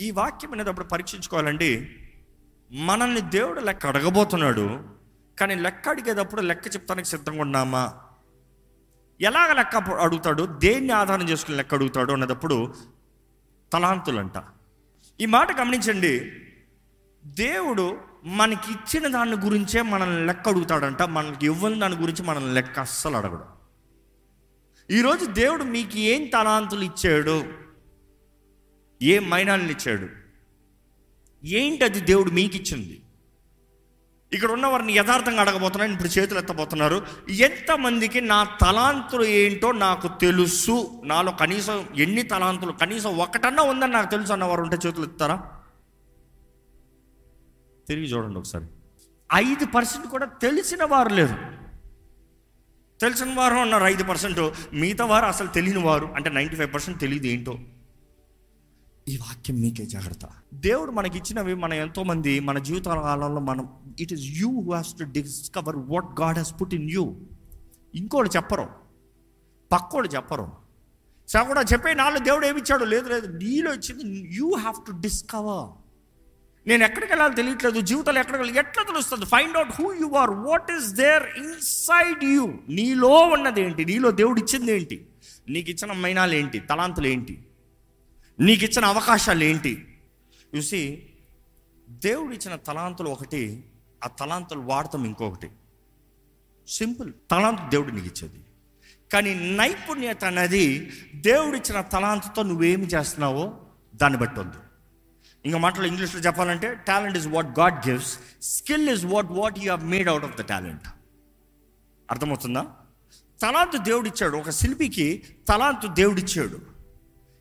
ఈ వాక్యం అనేటప్పుడు పరీక్షించుకోవాలండి. మనల్ని దేవుడు లెక్క అడగబోతున్నాడు కానీ లెక్క అడిగేటప్పుడు లెక్క చెప్తానికి సిద్ధంగా ఉన్నామా? ఎలాగ లెక్క అడుగుతాడు? దేన్ని ఆధారం చేసుకుని లెక్క అడుగుతాడు అన్నదప్పుడు తలాంతులంట. ఈ మాట గమనించండి. దేవుడు మనకి ఇచ్చిన దాని గురించే మనల్ని లెక్క అడుగుతాడంట. మనకి ఇవ్వని దాని గురించి మనల్ని లెక్క అస్సలు అడగడు. ఈరోజు దేవుడు మీకు ఏం తలాంతులు ఇచ్చాడు? ఏ మైనాలను ఇచ్చాడు ఏంటి అది దేవుడు మీకు ఇచ్చింది ఇక్కడ ఉన్న వారిని యథార్థంగా అడగబోతున్నాను ఇప్పుడు చేతులు ఎత్తబోతున్నారు. ఎంతమందికి నా తలాంతులు ఏంటో నాకు తెలుసు. నాలో కనీసం ఎన్ని తలాంతులు? కనీసం ఒకటన్నా ఉందని నాకు తెలుసు అన్నవారు ఉంటే చేతులు ఎత్తారా తిరిగి చూడండి ఒకసారి. ఐదు పర్సెంట్ కూడా తెలిసిన వారు లేరు. తెలిసిన వారు ఉన్నారు ఐదు పర్సెంట్. మిగతా వారు అసలు తెలియని వారు. అంటే నైంటీ ఫైవ్ పర్సెంట్ తెలియదు ఏంటో. ఈ వాక్యం మీకే జాగ్రత్త. దేవుడు మనకి ఇచ్చినవి మన ఎంతో మంది మన జీవితాల కాలంలో మనం it is you who has to discover what God has put in you ఇంకోళ్ళు చెప్పరు. పక్కోళ్ళు చెప్పరు. కూడా చెప్పే నాలో దేవుడు ఏమిచ్చాడు? లేదు లేదు. నీలో ఇచ్చింది యూ హ్యావ్ టు డిస్కవర్ నేను ఎక్కడికి వెళ్ళాలో తెలియట్లేదు. జీవితాలు ఎక్కడికి ఎట్లా తెలుస్తుంది? Find out who you are what is there inside you నీలో ఉన్నది ఏంటి నీలో దేవుడు ఇచ్చింది ఏంటి నీకు ఇచ్చిన మైనాలు ఏంటి తలాంతులు ఏంటి నీకు ఇచ్చిన అవకాశాలు ఏంటి చూసి దేవుడు ఇచ్చిన తలాంతులు ఒకటి ఆ తలాంతులు వాడతాం ఇంకొకటి. సింపుల్ తలాంతు దేవుడు నీకు ఇచ్చేది కానీ నైపుణ్యత అనేది దేవుడిచ్చిన తలాంతతో తలాంతుతో నువ్వేమి చేస్తున్నావో దాన్ని బట్టి ఉంది ఇంకా మాటలు ఇంగ్లీష్లో చెప్పాలంటే talent is what God gives skill is what what you have made out of the talent. అర్థమవుతుందా? తలాంతు దేవుడిచ్చాడు. ఒక శిల్పికి తలాంతు దేవుడిచ్చాడు.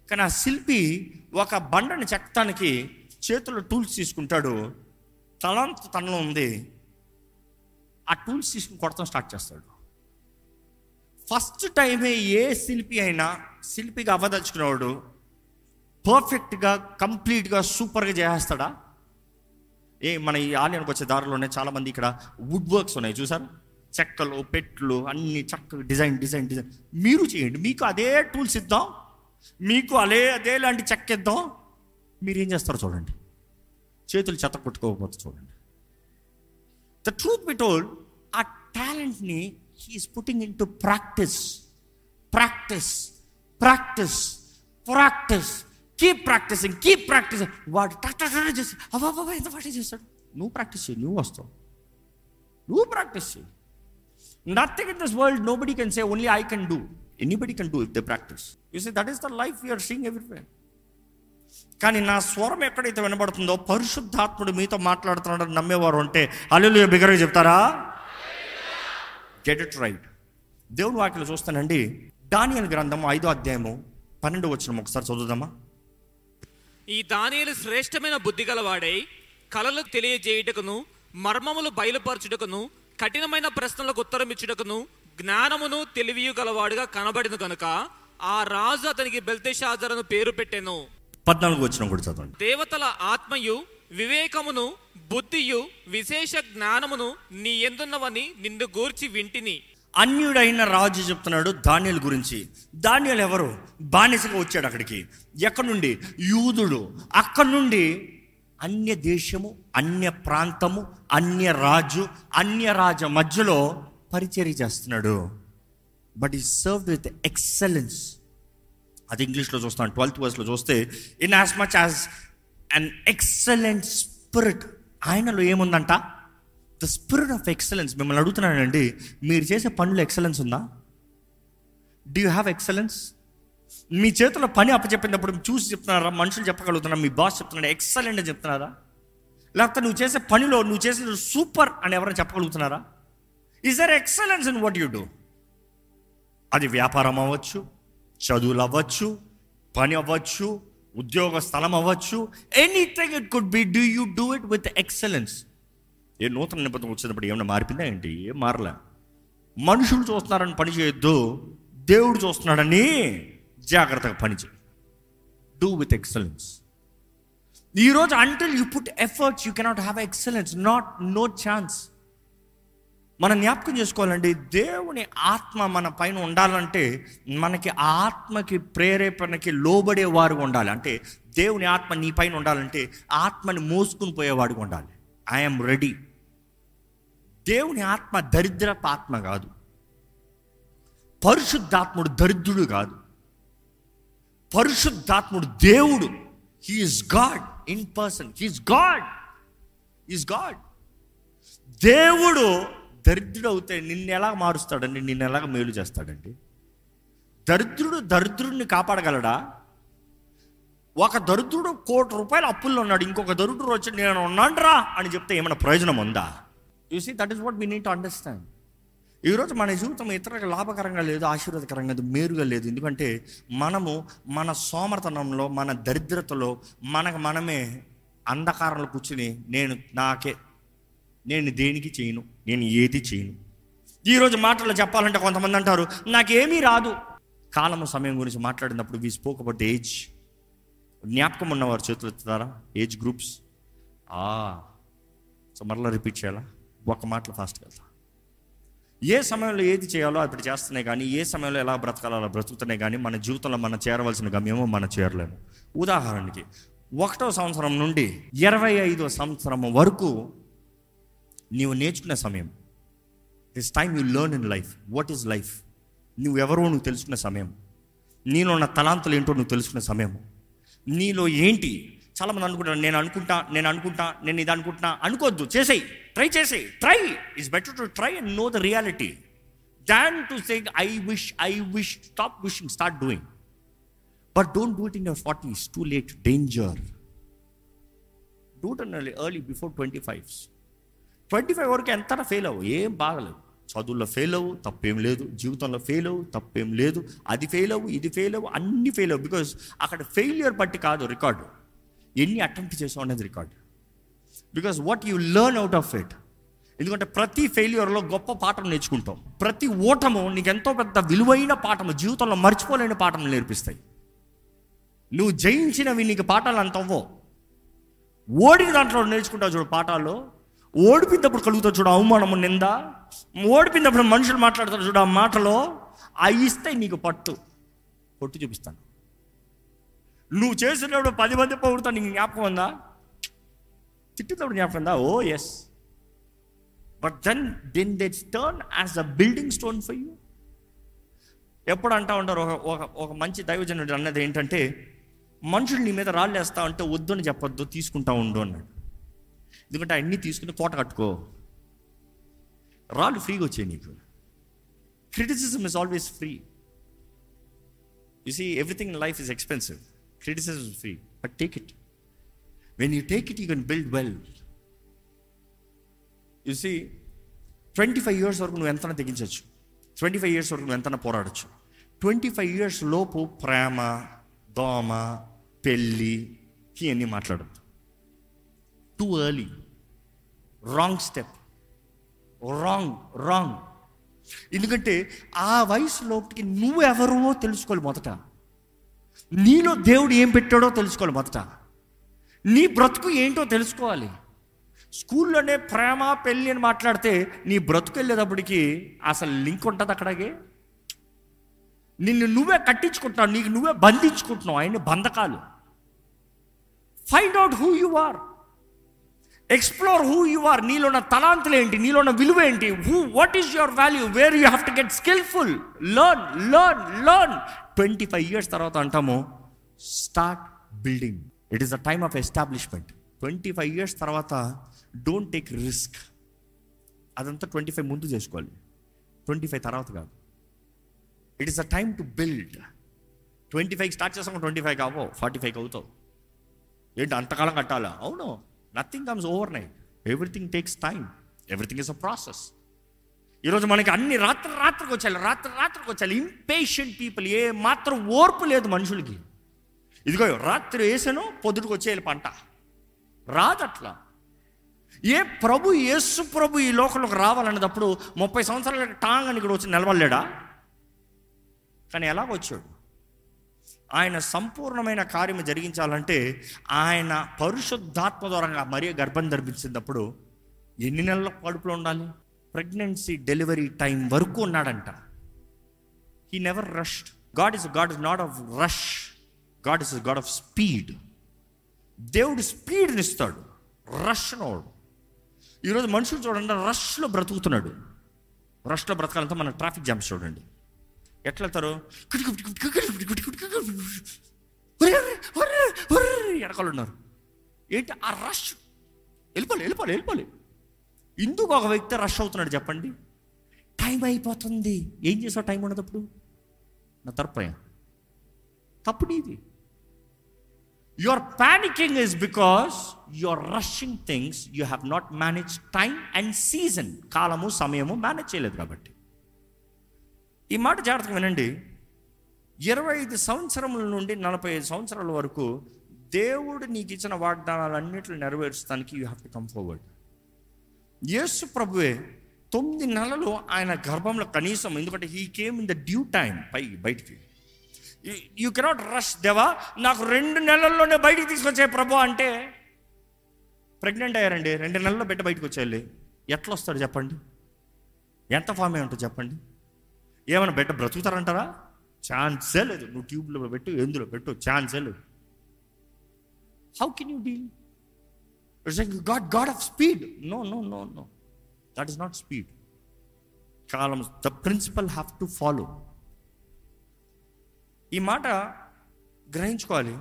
కానీ ఆ శిల్పి ఒక బండని చెక్కటానికి చేతుల్లో టూల్స్ తీసుకుంటాడు. తలంత తనలో ఉంది. ఆ టూల్స్ తీసుకుని కొడతాం స్టార్ట్ చేస్తాడు. ఫస్ట్ టైమే ఏ శిల్పి అయినా శిల్పిగా అవ్వదలుచుకునేవాడు పర్ఫెక్ట్గా కంప్లీట్గా సూపర్గా చేసేస్తాడా? ఏ మన ఈ ఆలయానికి వచ్చే దారిలోనే చాలామంది ఇక్కడ వుడ్ వర్క్స్ ఉన్నాయి చూసారు? చెక్కలు పెట్లు అన్ని చక్కగా డిజైన్ డిజైన్ డిజైన్. మీరు చేయండి. మీకు అదే టూల్స్ ఇద్దాం. మీకు అలే అదే లాంటి చెక్కిద్దాం మీరు ఏం చేస్తారో చూడండి. చేతులు చెత్త కొట్టుకోకపోతే చూడండి. ద ట్రూత్ బి టోల్డ్ ఆ టాలెంట్ని he's putting in to practice practice practice practice keep practising keep practising వాడు టక్ చేసి అబ్బాబా ఎంత పాటే చేస్తాడు నువ్వు ప్రాక్టీస్ చేయి నువ్వు వస్తావు. నువ్వు ప్రాక్టీస్ చేయి. Nothing in this world nobody can say only I can do anybody can do if they practise you see that is the life you're seeing everywhere కానీ నా స్వరం ఎక్కడైతే వినబడుతుందో పరిశుద్ధాత్ముడు మీతో మాట్లాడుతున్నాడని నమ్మేవారు ఉంటే అల్లు బిగరగా చెప్తారా? గెట్ ఇట్ రైట్ దేవుడు వాక్యలు చూస్తానండి. దానియల్ గ్రంథము ఐదో అధ్యాయము పన్నెండు వచ్చిన ఒకసారి చదువుదామా? ఈ దానియలు శ్రేష్టమైన బుద్ధి గలవాడై కళలు తెలియజేయుటకును మర్మములు బయలుపరచుటకును కఠినమైన ప్రశ్నలకు ఉత్తరం ఇచ్చుటకును జ్ఞానమును తెలివియు గలవాడుగా కనబడిన కనుక ఆ రాజు అతనికి బెల్తెషాజరను పేరు పెట్టెను. పద్నాలుగు వచ్చిన కూడా చదవండి. దేవతల ఆత్మయు వివేకమును బుద్ధియు విశేష జ్ఞానమును నీ ఎందున్నవని నిన్ను గూర్చి వింటిని. అన్యుడైన రాజు చెప్తున్నాడు ధాన్యాల గురించి. ధాన్యాలు ఎవరు? బానిసగా వచ్చాడు అక్కడికి. ఎక్కడి నుండి? యూదుడు. అక్కడి నుండి? అన్య దేశము అన్య ప్రాంతము అన్య రాజు అన్య రాజ మధ్యలో పరిచర్య చేస్తున్నాడు. బట్ ఈ సర్వ్ విత్ ఎక్సలెన్స్ అది ఇంగ్లీష్లో చూస్తాను ట్వెల్త్ వర్స్లో చూస్తే in as much as an excellent spirit ఆయనలో ఏముందంట? ద స్పిరిట్ ఆఫ్ ఎక్సలెన్స్ మిమ్మల్ని అడుగుతున్నానండి మీరు చేసే పనులు ఎక్సలెన్స్ ఉందా? డూ యూ హ్యావ్ ఎక్సలెన్స్ మీ చేతిలో పని అప్పచెప్పినప్పుడు చూసి చెప్తున్నారా? మనుషులు చెప్పగలుగుతున్నారా? మీ బాస్ చెప్తున్నాడు? ఎక్సలెంట్ అని చెప్తున్నారా? లేకపోతే నువ్వు చేసే పనిలో నువ్వు చేసిన సూపర్ అని ఎవరైనా చెప్పగలుగుతున్నారా? Is there excellence in what you do అది వ్యాపారం అవ్వచ్చు చదువులు అవ్వచ్చు పని అవ్వచ్చు ఉద్యోగ స్థలం అవ్వచ్చు anything it could be do you do it with excellence ఏ నూతన నిబంధన వచ్చినప్పుడు ఏమైనా మారిపోయిందా ఏంటి? ఏం మారలే? మనుషులు చూస్తున్నారని పని చేయొద్దు దేవుడు చూస్తున్నాడని జాగ్రత్తగా పని చేయ. డూ విత్ ఎక్సలెన్స్ ఈరోజు until you put efforts you cannot have excellence not no chance మనం జ్ఞాపకం చేసుకోవాలండి దేవుని ఆత్మ మన పైన ఉండాలంటే మనకి ఆత్మకి ప్రేరేపణకి లోబడే వారు ఉండాలి. అంటే దేవుని ఆత్మ నీ పైన ఉండాలంటే ఆత్మని మోసుకుని పోయేవాడు ఉండాలి. ఐఎమ్ రెడీ దేవుని ఆత్మ దరిద్రపు ఆత్మ కాదు. పరిశుద్ధాత్ముడు దరిద్రుడు కాదు. పరిశుద్ధాత్ముడు దేవుడు. He's God in person he's God is God దేవుడు దరిద్రుడు అవుతే నిన్ను ఎలా మారుస్తాడండి నిన్ను ఎలాగ మేలు చేస్తాడండి? దరిద్రుడు దరిద్రుడిని కాపాడగలడా? ఒక దరిద్రుడు కోటి రూపాయల అప్పుల్లో ఉన్నాడు. ఇంకొక దరిద్రుడు వచ్చి నేను ఉన్నాండ్రా అని చెప్తే ఏమైనా ప్రయోజనం ఉందా? You see that is what we need understand ఈరోజు మన జీవితం ఇతరులకు లాభకరంగా లేదు ఆశీర్వాదకరంగా లేదు మేరుగా లేదు. ఎందుకంటే మనము మన సోమర్తనంలో మన దరిద్రతలో మనకు మనమే అంధకారంలో కూర్చుని నేను నాకే నేను దేనికి చేయను? నేను ఏది చేయను? ఈరోజు మాటలు చెప్పాలంటే కొంతమంది అంటారు నాకేమీ రాదు. కాలము సమయం గురించి మాట్లాడినప్పుడు వీ స్పోక్ అబౌట్ ఏజ్ జ్ఞాపకం ఉన్నవారు చేతులు ఎత్తుతారా? ఏజ్ గ్రూప్స్ ఆ సో మరలా రిపీట్ చేయాలా? ఒక మాటలు ఫాస్ట్గా వెళ్తా. ఏ సమయంలో ఏది చేయాలో అప్పుడు చేస్తున్నాయి కానీ ఏ సమయంలో ఎలా బ్రతకాలో అలా బ్రతుకుతున్నాయి కానీ మన జీవితంలో మనం చేరవలసిన గమ్యమో మనం చేరలేము. ఉదాహరణకి ఒకటో సంవత్సరం నుండి ఇరవై ఐదో సంవత్సరం వరకు నీవు నేర్చుకునే సమయం. This time you learn in life what is life నువ్వు ఎవరో నువ్వు తెలుసుకునే సమయం. నీలో ఉన్న తలాంతులు ఏంటో నువ్వు తెలుసుకునే సమయం. నీలో ఏంటి? చాలామంది అనుకుంటారు నేను అనుకుంటా నేను అనుకుంటా నేను ఇది అనుకుంటున్నా. అనుకోవద్దు చేసేయి. ట్రై చేసేయి. Try it's better to try and know the reality than to say I wish I wish stop wishing start doing but don't do it in your forties too late danger do it an early before twenty fives twenty five వరకు ఎంత fail అవ్వు. ఏం బాగలేవు చదువుల్లో fail అవ్వు తప్పేం లేదు. జీవితంలో fail అవ్వు తప్పేం లేదు. అది ఫెయిల్ అవ్వు ఇది ఫెయిల్ అవ్వు అన్ని ఫెయిల్ అవ్వు. బికాజ్ అక్కడ ఫెయిలియర్ బట్టి కాదు రికార్డు ఎన్ని అటెంప్ట్ చేసావు అనేది record because what you learn out of it ఎందుకంటే ప్రతి ఫెయిల్యూర్లో గొప్ప పాఠం నేర్చుకుంటాం. ప్రతి ఓటము నీకు ఎంతో పెద్ద విలువైన పాఠము జీవితంలో మర్చిపోలేని పాఠం నేర్పిస్తాయి. నువ్వు జయించినవి నీకు పాఠాలు అంత అవ్వవు. ఓడిన దాంట్లో నేర్చుకుంటావు చూడు పాఠాలు ఓడిపోయినప్పుడు కలుగుతారు చూడు అవమానము నింద? ఓడిపోయినప్పుడు మనుషులు మాట్లాడతారు చూడు ఆ మాటలో ఆ ఇస్తే నీకు పట్టు. పొట్టు చూపిస్తాను. నువ్వు చేసినప్పుడు పది మంది పొగుడుతా నీకు జ్ఞాపకం ఉందా? తిట్టినప్పుడు జ్ఞాపకం ఉందా? ఓ yes but then then that turn as a building stone for you ఎప్పుడు అంటా ఉంటారు ఒక ఒక ఒక మంచి దైవజనుడు అన్నది ఏంటంటే మనుషులు నీ మీద రాళ్ళు వేస్తా అంటే వద్దని చెప్పొద్దు తీసుకుంటా ఉండు అన్నాడు. ఎందుకంటే అన్నీ తీసుకుని కోట కట్టుకో. రాళ్ళు ఫ్రీగా వచ్చాయి నీకు. Criticism is always free you see everything in life is expensive criticism is free but take it when you take it you can build well you see twenty five years వరకు నువ్వు ఎంతనా తెగించవచ్చు ట్వంటీ ఫైవ్ ఇయర్స్ వరకు నువ్వు ఎంతనా పోరాడచ్చు. Twenty five years లోపు ప్రేమ దోమ పెళ్ళి ఇవన్నీ మాట్లాడద్దు. Too early wrong step wrong wrong ఎందుకంటే ఆ వయసు లోపలికి నువ్వెవరో తెలుసుకోవాలి మొదట. నీలో దేవుడు ఏం పెట్టాడో తెలుసుకోవాలి మొదట. నీ బ్రతుకు ఏంటో తెలుసుకోవాలి. స్కూల్లోనే ప్రేమ పెళ్ళి అని మాట్లాడితే నీ బ్రతుకు వెళ్ళేటప్పటికి అసలు లింక్ ఉంటుంది అక్కడికి? నిన్ను నువ్వే కట్టించుకుంటున్నావు నీకు నువ్వే బంధించుకుంటున్నావు ఆయన బంధకాలు. Find out who you are explore who you are నీలో ఉన్న తలాంతులు ఏంటి? నీలో ఉన్న విలువ ఏంటి? Who what is your value where you have to get skilful learn learn learn twenty five years తర్వాత అంటాము start building it is a time of establishment twenty five years తర్వాత డోంట్ టేక్ రిస్క్ అదంతా twenty five ముందు చేసుకోవాలి. Twenty five తర్వాత కాదు. It is a time to build twenty five start చేసాము twenty five కావో ఫార్టీ ఫైవ్ అవుతావు. ఏంటి? అంతకాలం కట్టాలా? అవును. Nothing comes overnight everything takes time everything is a process ఈరోజు మనకి అన్ని రాత్రి రాత్రికి వచ్చాలి రాత్రి రాత్రికి వచ్చాలి ఇంపేషెంట్ పీపుల్ ఏ మాత్రం ఓర్పు లేదు మనుషులకి. ఇదిగో రాత్రి వేసాను పొద్దుటికి వచ్చేయాలి పంట. రాదట్లా. ఏ ప్రభు యేసు ప్రభు ఈ లోకంలోకి రావాలనేటప్పుడు ముప్పై సంవత్సరాల టాంగ్ అని ఇక్కడ వచ్చి నిలబడలేడా? కానీ ఎలాగొచ్చాడు ఆయన సంపూర్ణమైన కార్యం జరిగించాలంటే ఆయన పరిశుద్ధాత్మ ద్వారా మరీ గర్భం ధర్మించినప్పుడు ఎన్ని నెలల కడుపులో ఉండాలి? ప్రెగ్నెన్సీ డెలివరీ టైం వరకు ఉన్నాడంట. He never rushed God is God is not of rush God is God of speed దేవుడు స్పీడ్ని ఇస్తాడు రష్ నోడు. ఈరోజు మనుషులు చూడండి రష్లో బ్రతుకుతున్నాడు. రష్లో బ్రతకాలంటే మన ట్రాఫిక్ జామ్స్ చూడండి. ఎట్లా వెళ్తారు ఎడకలు ఉన్నారు ఏంటి ఆ రష్ వెళ్ళిపోలే వెళ్ళిపోలే వెళ్ళిపోలే ఇందుకు ఒక వ్యక్తి రష్ అవుతున్నాడు చెప్పండి టైం అయిపోతుంది ఏం చేసావు టైం ఉన్నదప్పుడు నా తరపోయా తప్పు నీది your panicking is because your rushing things you have not manage time and season కాలము సమయము మేనేజ్ చేయలేదు కాబట్టి ఈ మాట జాగ్రత్తగా వినండి. ఇరవై ఐదు సంవత్సరముల నుండి నలభై ఐదు సంవత్సరాల వరకు దేవుడు నీకు ఇచ్చిన వాగ్దానాలన్నింటిని నెరవేర్చడానికి you have to come forward యేసు ప్రభువే తొమ్మిది నెలలు ఆయన గర్భంలో కనీసం ఎందుకంటే he came in the due time పై బయటికి. యూ కెనాట్ రష్ దేవా నాకు రెండు నెలల్లోనే బయటికి తీసుకొచ్చే ప్రభు అంటే ప్రెగ్నెంట్ అయ్యారండి రెండు నెలల్లో బిడ్డ బయటకు వచ్చేయాలి. ఎట్లా వస్తాడు చెప్పండి? ఎంత ఫామ్ అయి ఉంటుంది చెప్పండి? ఏమైనా బిడ్డ బ్రతుకుతారంటారా? ఛాన్సే లేదు. నువ్వు ట్యూబ్లో పెట్టు ఎందులో పెట్టు ఛాన్సే లేదు. How can you deal God God of speed no no no no that is not speed column the principle have to follow ఈ మాట గ్రహించుకోవాలి.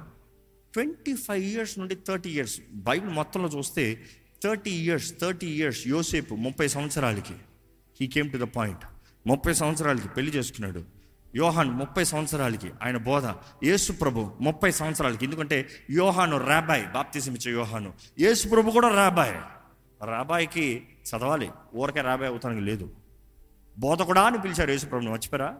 ట్వంటీ ఫైవ్ ఇయర్స్ నుండి థర్టీ ఇయర్స్ బైబిల్ మొత్తంలో చూస్తే థర్టీ ఇయర్స్ థర్టీ ఇయర్స్ యోసేపు ముప్పై సంవత్సరాలకి he came to the point ముప్పై సంవత్సరాలకి పెళ్ళి చేసుకున్నాడు. యోహాన్ ముప్పై సంవత్సరాలకి ఆయన బోధ. యేసు ప్రభు ముప్పై సంవత్సరాలకి. ఎందుకంటే యోహాను రాబాయ్ బాప్తిసం ఇచ్చే యోహాను. యేసు ప్రభు కూడా రాబాయ్. రాబాయ్కి చదవాలి. ఊరకే రాబాయ్ అవుతానికి లేదు. బోధ కూడా అని పిలిచారు యేసు ప్రభుని. మర్చిపోయారా?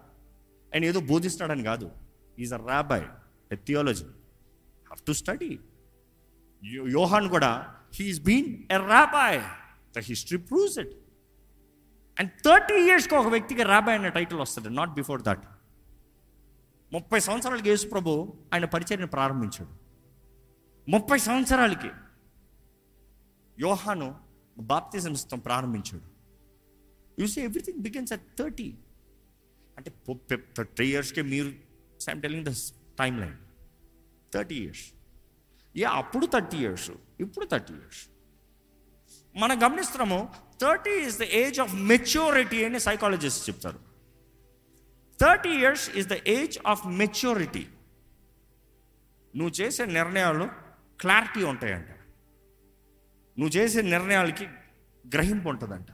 ఆయన ఏదో బోధిస్తున్నాడని కాదు. Is a rabbi a theology have to study యోహాన్ కూడా he's been a rabbi the history proves it and thirty ఇయర్స్కి ఒక వ్యక్తికి రాబాయ్ అనే టైటిల్ వస్తుంది నాట్ బిఫోర్ దట్ ముప్పై సంవత్సరాలకి యేసు ప్రభు ఆయన పరిచర్ని ప్రారంభించాడు. ముప్పై సంవత్సరాలకి యోహాను బాప్తిజం ఇస్తాం ప్రారంభించాడు. You see everything begins at thirty అంటే థర్టీ ఇయర్స్కే మీరు I'm telling this timeline thirty years ఏ అప్పుడు థర్టీ ఇయర్స్ ఇప్పుడు థర్టీ ఇయర్స్ మనం గమనిస్తున్నాము thirty is the age of maturity అని సైకాలజిస్ట్ చెప్తారు. Thirty years is the age of maturity నువ్వు చేసే నిర్ణయాలు క్లారిటీ ఉంటాయంట. నువ్వు చేసే నిర్ణయాలకి గ్రహింపు ఉంటుందంట.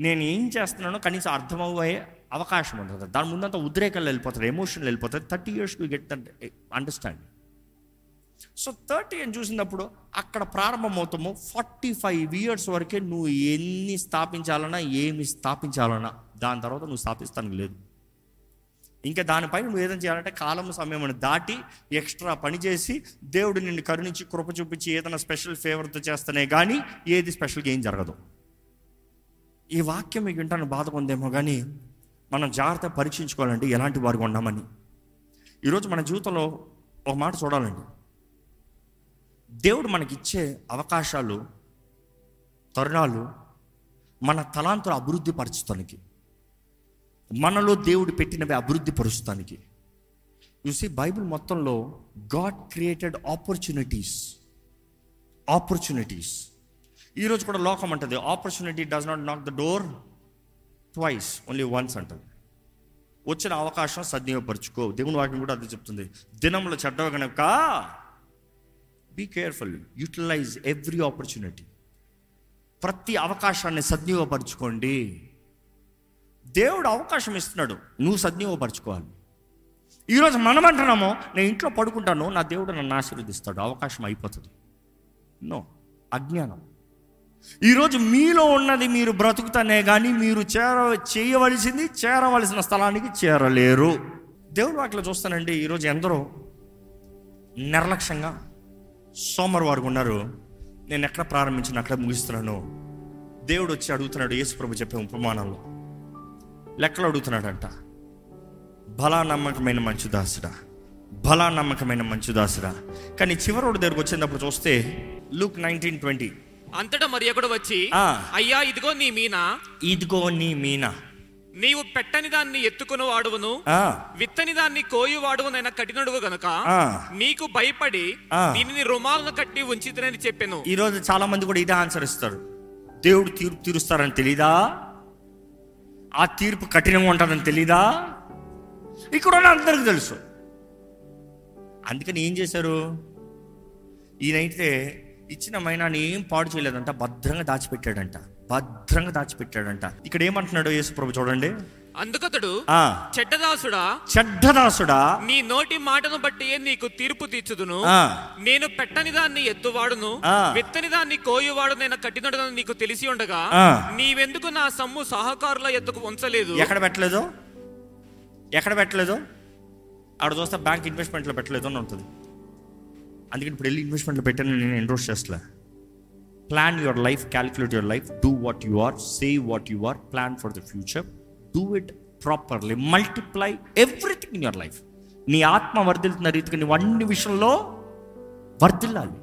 నేను ఏం చేస్తున్నానో కనీసం అర్థమయ్యే అవకాశం ఉంటుంది దాని ముందంతా ఉద్రేకాలు వెళ్ళిపోతుంది ఎమోషన్లు వెళ్ళిపోతుంది thirty years to get understanding so thirty అని చూసినప్పుడు అక్కడ ప్రారంభమవుతాము. ఫార్టీ ఫైవ్ ఇయర్స్ వరకే నువ్వు ఎన్ని స్థాపించాలన్నా ఏమి స్థాపించాలన్నా దాని తర్వాత నువ్వు స్థాపిస్తానికి లేదు. ఇంకా దానిపైన నువ్వు ఏదైనా చేయాలంటే కాలం సమయం దాటి ఎక్స్ట్రా పని చేసి దేవుడు నిన్ను కరుణించి కృప చూపించి ఏదైనా స్పెషల్ ఫేవర్తో చేస్తేనే కానీ ఏది స్పెషల్గా ఏం జరగదు. ఈ వాక్యం మీకు వింటాను బాధ పొందేమో కానీ మనం జాగ్రత్త పరీక్షించుకోవాలండి ఎలాంటి వారికి ఉన్నామని. ఈరోజు మన జీవితంలో ఒక మాట చూడాలండి. దేవుడు మనకిచ్చే అవకాశాలు తరుణాలు మన తలాంతులు అభివృద్ధి పరచడానికి మనలో దేవుడు పెట్టినవి అభివృద్ధి పరుస్తానికి చూసి బైబిల్ మొత్తంలో గాడ్ క్రియేటెడ్ ఆపర్చునిటీస్ ఆపర్చునిటీస్ ఈరోజు కూడా లోకం అంటది. Opportunity does not knock the door twice only once అంటుంది. వచ్చిన అవకాశం సద్వినియోగపరచుకో. దేవుని వాక్యం కూడా అది చెప్తుంది. దినంలో చెడ్డవ కనుక be careful utilise every opportunity ప్రతి అవకాశాన్ని సద్వినియోగపరచుకోండి. దేవుడు అవకాశం ఇస్తున్నాడు. నువ్వు సద్వినియోగపరచుకోవాలి. ఈరోజు మనం అంటున్నాము నేను ఇంట్లో పడుకుంటాను నా దేవుడు నన్ను ఆశీర్వదిస్తాడు. అవకాశం అయిపోతుంది. నో అజ్ఞానం. ఈరోజు మీలో ఉన్నది మీరు బ్రతుకుతానే కానీ మీరు చేర చేయవలసింది చేరవలసిన స్థలానికి చేరలేరు. దేవుడు వాటిలో చూస్తానండి ఈరోజు ఎందరో నిర్లక్ష్యంగా సోమవారం వారు ఉన్నారు. నేను ఎక్కడ ప్రారంభించిన అక్కడ ముగిస్తున్నాను. దేవుడు వచ్చి అడుగుతున్నాడు యేసు ప్రభు చెప్పే ఉపమానంలో. లెక్కలు అడుగుతున్నాడంట. బలా నమ్మకమైన మంచు దాసుడా. బలా నమ్మకమైన మంచు దాసుడా. కానీ చివరోడు దగ్గరకు వచ్చేటప్పుడు చూస్తే లుక్ నైన్టీన్ ట్వంటీ. అంతటా మరి ఒకడు వచ్చి. అయ్యా ఇదిగో నీ మీన? ఇదిగో నీ మీన? నీవు పెట్టని దాన్ని ఎత్తుకుని వాడువను విత్తని దాన్ని కోయి వాడువనైనా కఠినడుగు గనుక. నీకు భయపడి. దీనిని రుమాలను కట్టి ఉంచితనని చెప్పాను. ఈరోజు చాలా మంది కూడా ఇదే ఆన్సర్ ఇస్తారు. దేవుడు తీర్పు తీరుస్తారని తెలీదా? ఆ తీర్పు కఠినంగా ఉంటుందని తెలీదా? ఇక్కడ అందరికి తెలుసు. అందుకని ఏం చేశారు? ఈయనైతే ఇచ్చిన మైనాన్ని ఏం పాడు చేయలేదంట భద్రంగా దాచిపెట్టాడంట. భద్రంగా దాచిపెట్టాడంట. ఇక్కడ ఏమంటున్నాడు యేసు ప్రభు చూడండి. అందుకతడు చెడ్డదాసుడా చెడ్డదాసుడా. నీ నోటి మాటను బట్టి నీకు తీర్పు తీర్చుదును. నేను పెట్టని దాన్ని ఎత్తువాడును. విత్తని దాన్ని కోయువాడు నేను కట్టినడు నీకు తెలిసి ఉండగా. నీవెందుకు నా సమ్ము సహకారుల ఎత్తుకు ఉంచలేదు? ఎక్కడ పెట్టలేదు? ఎక్కడ పెట్టలేదు? ఆడ చూస్తే బ్యాంక్ ఇన్వెస్ట్మెంట్లో పెట్టలేదు అని ఉంటుంది. అందుకని ఇప్పుడు వెళ్ళి ఇన్వెస్ట్మెంట్లో పెట్టాను నేను ఎండోర్స్ చేస్తలే. Plan your life calculate your life do what you are say what you are plan for the future do it properly multiply everything in your life నీ ఆత్మ వర్ధిల్తున్న రీతిగా నువ్వు అన్ని విషయంలో వర్ధిల్లాలి.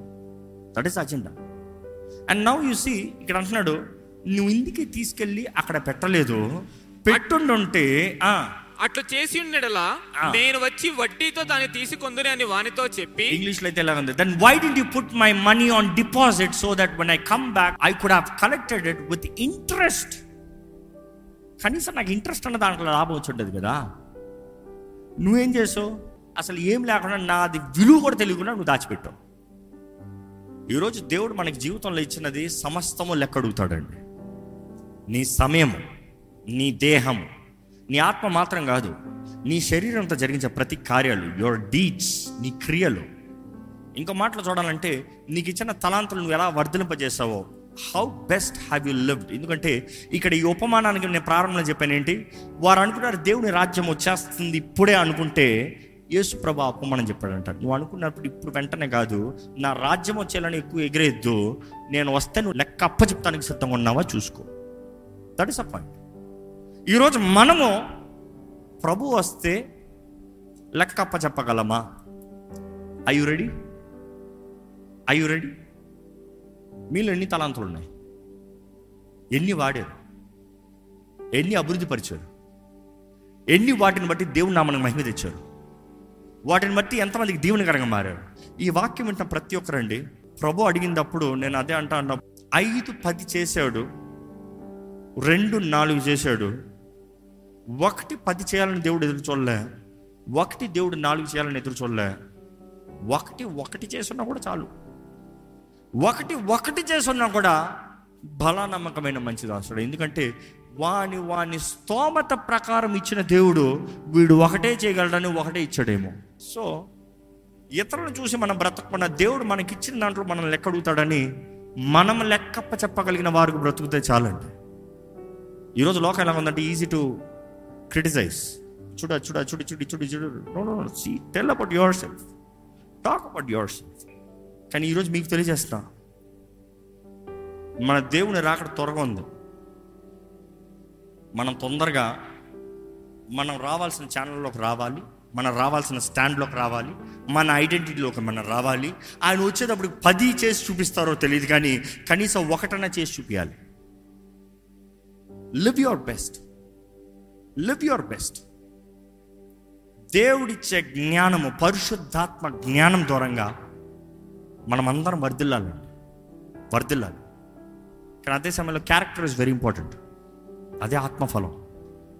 That is agenda and now you see ఇక్కడ అంటున్నాడు నువ్వు ఇందుకే తీసుకెళ్ళి అక్కడ పెట్టలేదు. పెట్టుండుంటే అట్లు చేసి ఉండేలా ఆ. నేను వచ్చి వడ్డీతో దాన్ని తీసుకొందుని అని వానితో చెప్పి ఇంగ్లీష్లో అయితే ఎలా ఉంది then why did you put my money on deposit so that when I come back I could have collected it with interest కనీసం నాకు ఇంట్రెస్ట్ అన్న దాంట్లో లాభం వచ్చి ఉండదు కదా. నువ్వేం చేసావు? అసలు ఏం లేకుండా నాది విలువ కూడా తెలియకుండా నువ్వు దాచిపెట్టావు. ఈరోజు దేవుడు మనకి జీవితంలో ఇచ్చినది సమస్తము లెక్క అడుగుతాడండి నీ సమయము నీ దేహం నీ ఆత్మ మాత్రం కాదు నీ శరీరంతో జరిగించే ప్రతి కార్యాలు యువర్ డీడ్స్ నీ క్రియలు. ఇంకో మాటలు చూడాలంటే నీకు ఇచ్చిన తలాంతులు నువ్వు ఎలా వర్ధలింపజేసావో how best have you lived ఎందుకంటే ఇక్కడ ఈ ఉపమానానికి నేను ప్రారంభంలో చెప్పాను ఏంటి? వారు అనుకున్నారు దేవుని రాజ్యం వచ్చేస్తుంది ఇప్పుడే అనుకుంటే యేసు ప్రభు అపమానం చెప్పాడంట. నువ్వు అనుకున్నప్పుడు ఇప్పుడు వెంటనే కాదు నా రాజ్యం వచ్చేయాలని ఎక్కువ ఎగిరేద్దు నేను వస్తే నువ్వు లెక్క అప్ప చెప్తానికి సిద్ధంగా ఉన్నావా చూసుకో. దట్ ఇస్ అ పాయింట్ ఈరోజు మనము ప్రభు వస్తే లెక్కప్ప చెప్పగలమా? Are you ready are you ready మీలో ఎన్ని తలాంతులు ఉన్నాయి ఎన్ని వాడారు? ఎన్ని అభివృద్ధి పరిచారు? ఎన్ని వాటిని బట్టి దేవుని నామనికి మహిమ తెచ్చారు? వాటిని బట్టి ఎంతమందికి దీవెనకరంగా మారారు? ఈ వాక్యం వింటున్న ప్రతి ఒక్కరండి ప్రభు అడిగినప్పుడు నేను అదే అంటా అన్నా ఐదు పది చేశాడు రెండు నాలుగు చేశాడు ఒకటి పది చేయాలని దేవుడు ఎదురు చూడలే. ఒకటి దేవుడు నాలుగు చేయాలని ఎదురు చూడలే. ఒకటి ఒకటి చేసున్నా కూడా చాలు. ఒకటి ఒకటి చేసున్నా కూడా బలానమ్మకమైన మంచి దాసుడు. ఎందుకంటే వాని వాని స్తోమత ప్రకారం ఇచ్చిన దేవుడు వీడు ఒకటే చేయగలడని ఒకటే ఇచ్చాడేమో. సో ఇతరులను చూసి మనం బ్రతకకుండా దేవుడు మనకిచ్చిన దాంట్లో మనం లెక్క అడుగుతాడని మనం లెక్కప్ప చెప్పగలిగిన వారికి బ్రతుకుతే చాలండి. ఈరోజు లోకం ఎలా ఉందంటే ఈజీ టు క్రిటిసైజ్ చూడ చూడ చూడు చూడు చూడు చూడు. No no see tell about yourself talk about yourself కానీ ఈరోజు మీకు తెలియజేస్తా మన దేవుని రాకడ త్వరగా ఉంది. మనం తొందరగా మనం రావాల్సిన ఛానల్లోకి రావాలి మనం రావాల్సిన స్టాండ్లోకి రావాలి మన ఐడెంటిటీలోకి మనం రావాలి. ఆయన వచ్చేటప్పుడు పది చేసి చూపిస్తారో తెలియదు కానీ కనీసం ఒకటన్నా చేసి చూపించాలి live your best live your best దేవుడిచ్చే జ్ఞానము పరిశుద్ధాత్మ జ్ఞానం దూరంగా మనమందరం వర్ధిల్లాలండి. వర్ధిల్లాలి. కానీ అదే సమయంలో క్యారెక్టర్ ఇస్ వెరీ ఇంపార్టెంట్ అదే ఆత్మఫలం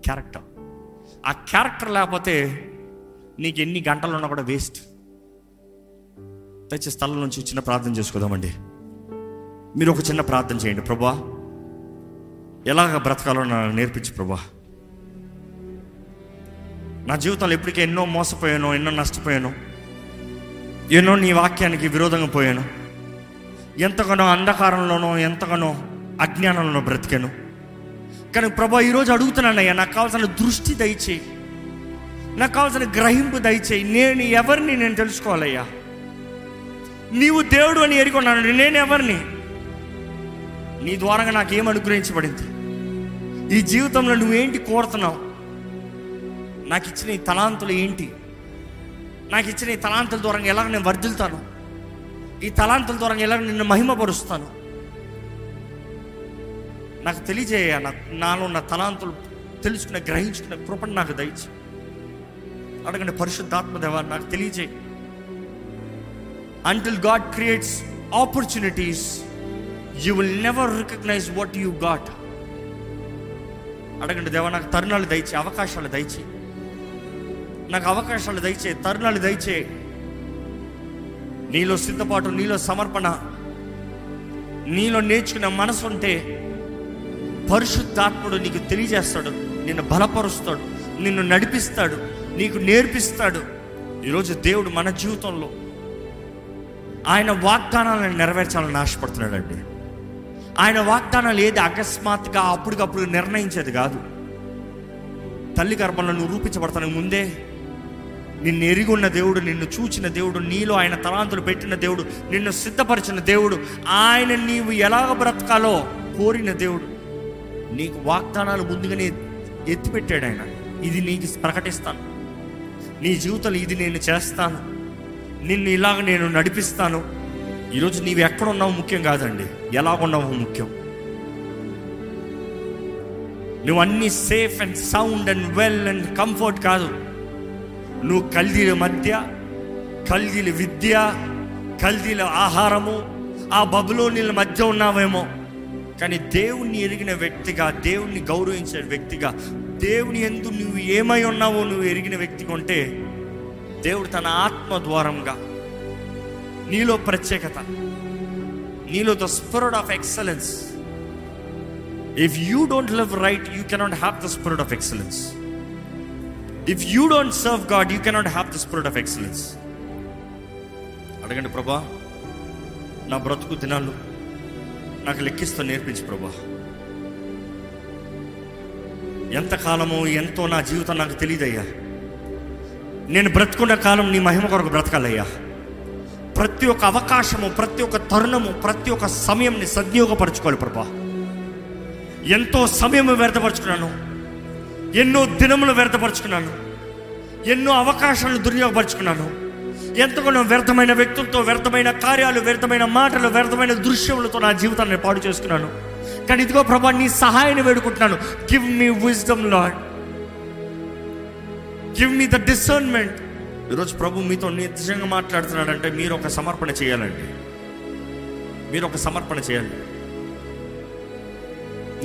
క్యారెక్టర్ ఆ క్యారెక్టర్ లేకపోతే నీకు ఎన్ని గంటలు ఉన్నా కూడా వేస్ట్ తెచ్చే స్థలం నుంచి చిన్న ప్రార్థన చేసుకుందామండి. మీరు ఒక చిన్న ప్రార్థన చేయండి. ప్రభా ఎలాగ బ్రతకాలో నాకు నేర్పించు ప్రభా. నా జీవితంలో ఎప్పటికీ ఎన్నో మోసపోయాను ఎన్నో నష్టపోయాను. ఎన్నో నీ వాక్యానికి విరోధంగా పోయాను. ఎంతగానో అంధకారంలోనో ఎంతగానో అజ్ఞానంలో బ్రతికాను. కానీ ప్రభా ఈరోజు అడుగుతున్నానయ్యా నాకు కావాల్సిన దృష్టి దయచేయి. నాకు కావాల్సిన గ్రహింపు దయచేయి. నేను ఎవరిని నేను తెలుసుకోవాలయ్యా? నీవు దేవుడు అని ఎరుకున్నాను నేను ఎవరిని? నీ ద్వారంగా నాకేం అనుగ్రహించబడింది? ఈ జీవితంలో నువ్వేంటి కోరుతున్నావు? నాకు ఇచ్చిన ఈ తలాంతులు ఏంటి? నాకు ఇచ్చిన ఈ తలాంతుల ద్వారా ఎలా నేను వర్ధిల్తాను? ఈ తలాంతుల ద్వారా ఎలా నిన్ను మహిమపరుస్తాను? నాకు తెలియజేయ నాలో ఉన్న తలాంతులు తెలుసుకునే గ్రహించుకునే కృపను నాకు దయచి అడగండి పరిశుద్ధాత్మదేవ నాకు తెలియజేయి. Until God creates opportunities you will never recognise what you got అడగండి దేవా నాకు తరుణాలు దయచే అవకాశాలు దయచేయి. నాకు అవకాశాలు దయచే తరుణాలు దయచే. నీలో సిద్ధపాటు నీలో సమర్పణ నీలో నేర్చుకున్న మనసు ఉంటే పరిశుద్ధాత్ముడు నీకు తెలియజేస్తాడు నిన్ను బలపరుస్తాడు నిన్ను నడిపిస్తాడు నీకు నేర్పిస్తాడు. ఈరోజు దేవుడు మన జీవితంలో ఆయన వాగ్దానాలను నెరవేర్చాలని ఆశపడుతున్నాడండి. ఆయన వాగ్దానాలు ఏది అకస్మాత్తుగా అప్పటికప్పుడు నిర్ణయించేది కాదు. తల్లి గర్భంలో నువ్వు రూపించబడతానికి ముందే నిన్ను ఎరిగి ఉన్న దేవుడు నిన్ను చూచిన దేవుడు నీలో ఆయన తలాంతులు పెట్టిన దేవుడు నిన్ను సిద్ధపరిచిన దేవుడు ఆయన నీవు ఎలాగ బ్రతకాలో కోరిన దేవుడు. నీకు వాగ్దానాలు ముందుగానే ఎత్తిపెట్టాడు ఆయన. ఇది నీకు ప్రకటిస్తాను. నీ జీవితంలో ఇది నేను చేస్తాను. నిన్ను ఇలాగ నేను నడిపిస్తాను. ఈరోజు నీవు ఎక్కడ ఉన్నావు ముఖ్యం కాదండి. ఎలా ఉన్నావు ముఖ్యం. నువ్వు అన్ని safe and sound and well and comfort కాదు. నువ్వు కల్దీల మధ్య కల్దీల విద్య కల్దీల ఆహారము ఆ బబులోనిల మధ్య ఉన్నావేమో. కానీ దేవుణ్ణి ఎరిగిన వ్యక్తిగా దేవుణ్ణి గౌరవించే వ్యక్తిగా దేవుని ఎందు నువ్వు ఏమై ఉన్నావో నువ్వు ఎరిగిన వ్యక్తిగా ఉంటే దేవుడు తన ఆత్మ ద్వారంగా నీలో ప్రత్యేకత నీలో the spirit of excellence. If you don't live right you cannot have the spirit of excellence if you don't serve God you cannot have the spirit of excellence అడగండి ప్రభా నా బ్రతుకు దినాలు నాకు లెక్కిస్తూ నేర్పించు ప్రభా. ఎంతకాలమో ఎంతో నా జీవితం నాకు తెలియదయ్యా. నేను బ్రతుకున్న కాలం నీ మహిమ కొరకు బ్రతకాలయ్యా. ప్రతి ఒక్క అవకాశము ప్రతి ఒక్క తరుణము ప్రతి ఒక్క సమయంని సద్వినియోగపరచుకోవాలి ప్రభా. ఎంతో సమయం వ్యర్థపరచుకున్నాను. ఎన్నో దినములు వ్యర్థపరుచుకున్నాను. ఎన్నో అవకాశాలను దుర్యోగపరుచుకున్నాను. ఎంతగానో వ్యర్థమైన వ్యక్తులతో వ్యర్థమైన కార్యాలు వ్యర్థమైన మాటలు వ్యర్థమైన దృశ్యములతో నా జీవితాన్ని పాడు చేసుకున్నాను. కానీ ఇదిగో ప్రభా నీ సహాయాన్ని వేడుకుంటున్నాను. Give me wisdom Lord give me the discernment ఈరోజు ప్రభు మీతో నిజంగా మాట్లాడుతున్నాడంటే మీరు ఒక సమర్పణ చేయాలండి. మీరు ఒక సమర్పణ చేయాలి.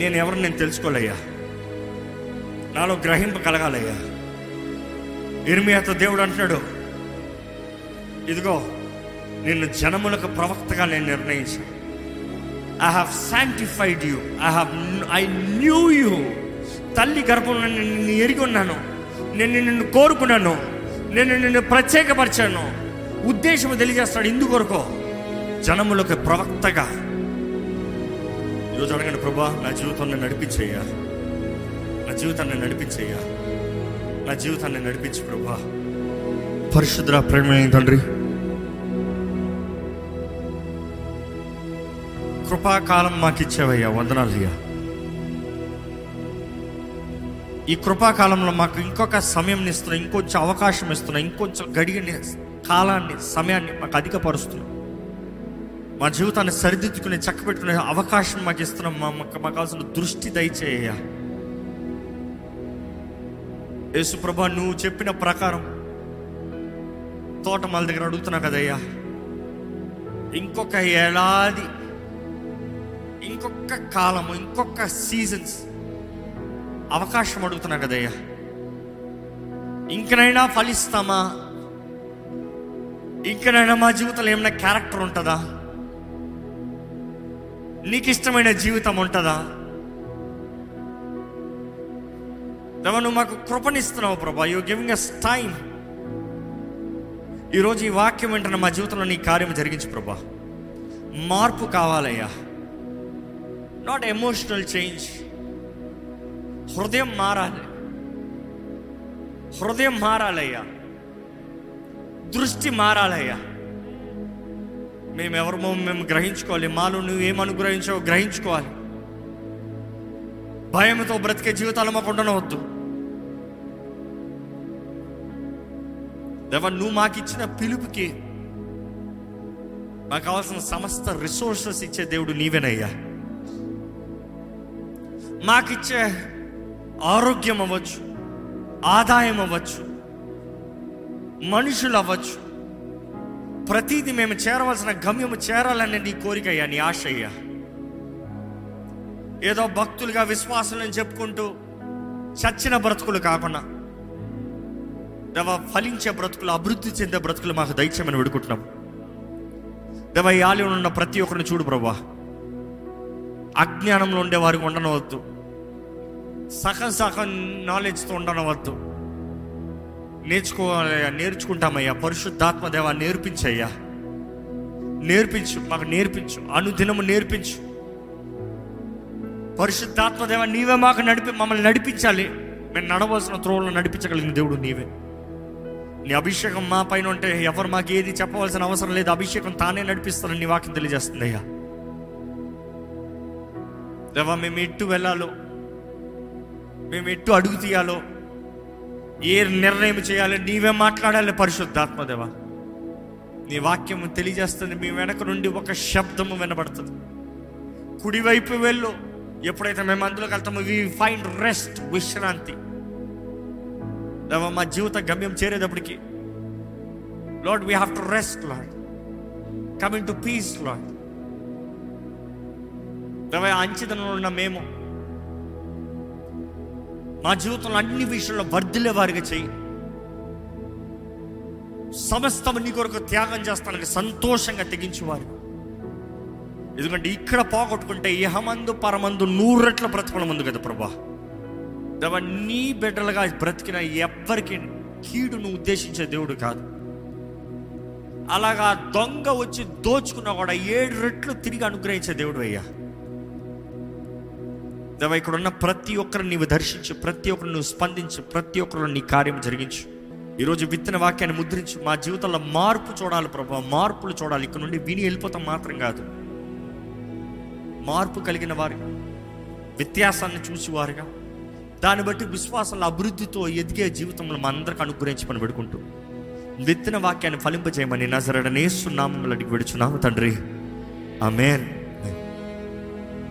నేను ఎవరు నేను తెలుసుకోలేయ్యా నాలో గ్రహింపు కలగాలయ్యా. ఇర్మియాతో దేవుడు అంటున్నాడు ఇదిగో నిన్ను జనములకు ప్రవక్తగా నేను నిర్ణయించాను. I have sanctified you I have I knew you తల్లి గర్భంలో నేను నిన్ను ఎరిగి ఉన్నాను. నేను నిన్ను కోరుకున్నాను. నేను నిన్ను ప్రత్యేకపరిచాను. ఉద్దేశం తెలియజేస్తాడు ఇందుకొరకు జనములకు ప్రవక్తగా. ఈరోజు అడగండి ప్రభా నా జీవితంలో నడిపించేయ్యా. నా జీవితాన్ని నడిపించేయ్యా. నా జీవితాన్ని నడిపించు ప్రభా. పరిశుద్ర ప్రేమైన తండ్రి. కృపాకాలం మాకు ఇచ్చావయ్యా వందనాలయ్యా ఈ కృపాకాలంలో మాకు ఇంకొక సమయం ఇస్తున్నా ఇంకొంచెం అవకాశం ఇస్తున్నా ఇంకొంచెం గడిగిన కాలాన్ని సమయాన్ని మాకు అధికపరుస్తున్నాం. మా జీవితాన్ని సరిదిద్దుకునే చక్కబెట్టుకునే అవకాశం మాకు ఇస్తున్నాం మాకు మాకు కావాల్సిన దృష్టి దయచేయ యేసుప్రభ నువ్వు చెప్పిన ప్రకారం తోటమాల దగ్గర అడుగుతున్నా కదయ్యా. ఇంకొక ఏడాది ఇంకొక కాలము ఇంకొక సీజన్స్ అవకాశం అడుగుతున్నా కదయ్యా. ఇంకనైనా ఫలిస్తామా? ఇంకనైనా మా జీవితంలో ఏమైనా క్యారెక్టర్ ఉంటుందా? నీకు ఇష్టమైన జీవితం ఉంటుందా? దేవా, నువ్వు మాకు కృపనిస్తున్నావు ప్రభా. యూ గివింగ్ అస్ టైం ఈరోజు ఈ వాక్యం వెంటనే మా జీవితంలో నీ కార్యం జరిగించు ప్రభా. మార్పు కావాలయ్యా. నాట్ ఎమోషనల్ చేంజ్ హృదయం మారాలి. హృదయం మారాలయ్యా. దృష్టి మారాలయ్యా. మేము మేము గ్రహించుకోవాలి. మాలో నువ్వు ఏం అనుగ్రహించావో గ్రహించుకోవాలి. భయంతో బ్రతికే జీవితాలు మాకు ఉండనవద్దు. దేవా నువ్వు మాకు ఇచ్చిన పిలుపుకి మాకు కావాల్సిన సమస్త రిసోర్సెస్ ఇచ్చే దేవుడు నీవేనయ్యా. మాకిచ్చే ఆరోగ్యం అవ్వచ్చు ఆదాయం అవ్వచ్చు మనుషులు అవ్వచ్చు. ప్రతిదీ మేము చేరవలసిన గమ్యము చేరాలనే నీ కోరిక అయ్యా నీ ఆశ అయ్యా ఏదో భక్తులుగా విశ్వాసం చెప్పుకుంటూ చచ్చిన బ్రతుకులు కాకుండా దేవ ఫలించే బ్రతుకులు అభివృద్ధి చెందే బ్రతుకులు మాకు దయచేయమని వేడుకుంటున్నాం. దేవ ఈ ఆలయంలో ఉన్న ప్రతి ఒక్కరిని చూడు ప్రభా. అజ్ఞానంలో ఉండే వారికి ఉండనవద్దు. సగం సగం నాలెడ్జ్తో ఉండనవద్దు. నేర్చుకోవాలయ్యా నేర్చుకుంటామయ్యా. పరిశుద్ధాత్మ దేవ నేర్పించయ్యా. నేర్పించు మాకు నేర్పించు అనుదినము నేర్పించు. పరిశుద్ధాత్మ దేవ నీవే మాకు నడిపి మమ్మల్ని నడిపించాలి. మేము నడవలసిన త్రోవలను నడిపించగలిగిన దేవుడు నీవే. నీ అభిషేకం మా పైన ఉంటే ఎవరు మాకు ఏది చెప్పవలసిన అవసరం లేదు. అభిషేకం తానే నడిపిస్తానని నీ వాక్యం తెలియజేస్తుంది అయ్యా. దేవా మేము ఎట్టు వెళ్ళాలో మేము ఎట్టు అడుగు తీయాలో ఏ నిర్ణయం చేయాలో నీవే మాట్లాడాలి పరిశుద్ధాత్మ దేవా. నీ వాక్యం తెలియజేస్తుంది. మీ వెనక నుండి ఒక శబ్దము వినబడుతుంది. కుడివైపు వెళ్ళు. ఎప్పుడైతే మేము అందులోకి వెళ్తామో వి ఫైండ్ రెస్ట్ విశ్రాంతి. దేవా మా జీవిత గమ్యం చేరేటప్పటికి lord we have to rest lord coming to peace lord దేవా అంచితనంలో ఉన్న మేము మా జీవితంలో అన్ని విషయంలో వర్ధిలే వారిగా చెయ్యి సమస్తం నీ కొరకు త్యాగం చేస్తానికి సంతోషంగా తెగించేవారు. ఎందుకంటే ఇక్కడ పోగొట్టుకుంటే ఇహమందు పరమందు నూరెట్ల బ్రతకడం ఉంది కదా ప్రభా. దేవా నీ బిడ్డలుగా బ్రతికిన ఎవ్వరికి కీడును ఉద్దేశించే దేవుడు కాదు. అలాగా దొంగ వచ్చి దోచుకున్నా కూడా ఏడు రెట్లు తిరిగి అనుగ్రహించే దేవుడు అయ్యా. దేవ ఇక్కడ ఉన్న ప్రతి ఒక్కరిని నీవు దర్శించు ప్రతి ఒక్కరిని నువ్వు స్పందించు ప్రతి ఒక్కరు నీ కార్యం జరిగించు. ఈరోజు విత్తన వాక్యాన్ని ముద్రించు మా జీవితంలో మార్పు చూడాలి ప్రభా మార్పులు చూడాలి. ఇక్కడ నుండి విని వెళ్ళిపోతాం మాత్రం కాదు. మార్పు కలిగిన వారిగా వ్యత్యాసాన్ని చూసేవారుగా దాన్ని బట్టి విశ్వాసాల అభివృద్ధితో ఎదిగే జీవితంలో మనందరికి అందరికి అనుగ్రహించి పని పెడుకుంటూ విత్తన వాక్యాన్ని ఫలింపజేయమని నజరడనేస్తున్నాము అడిగి విడుచున్నాము తండ్రి. ఆమెన్.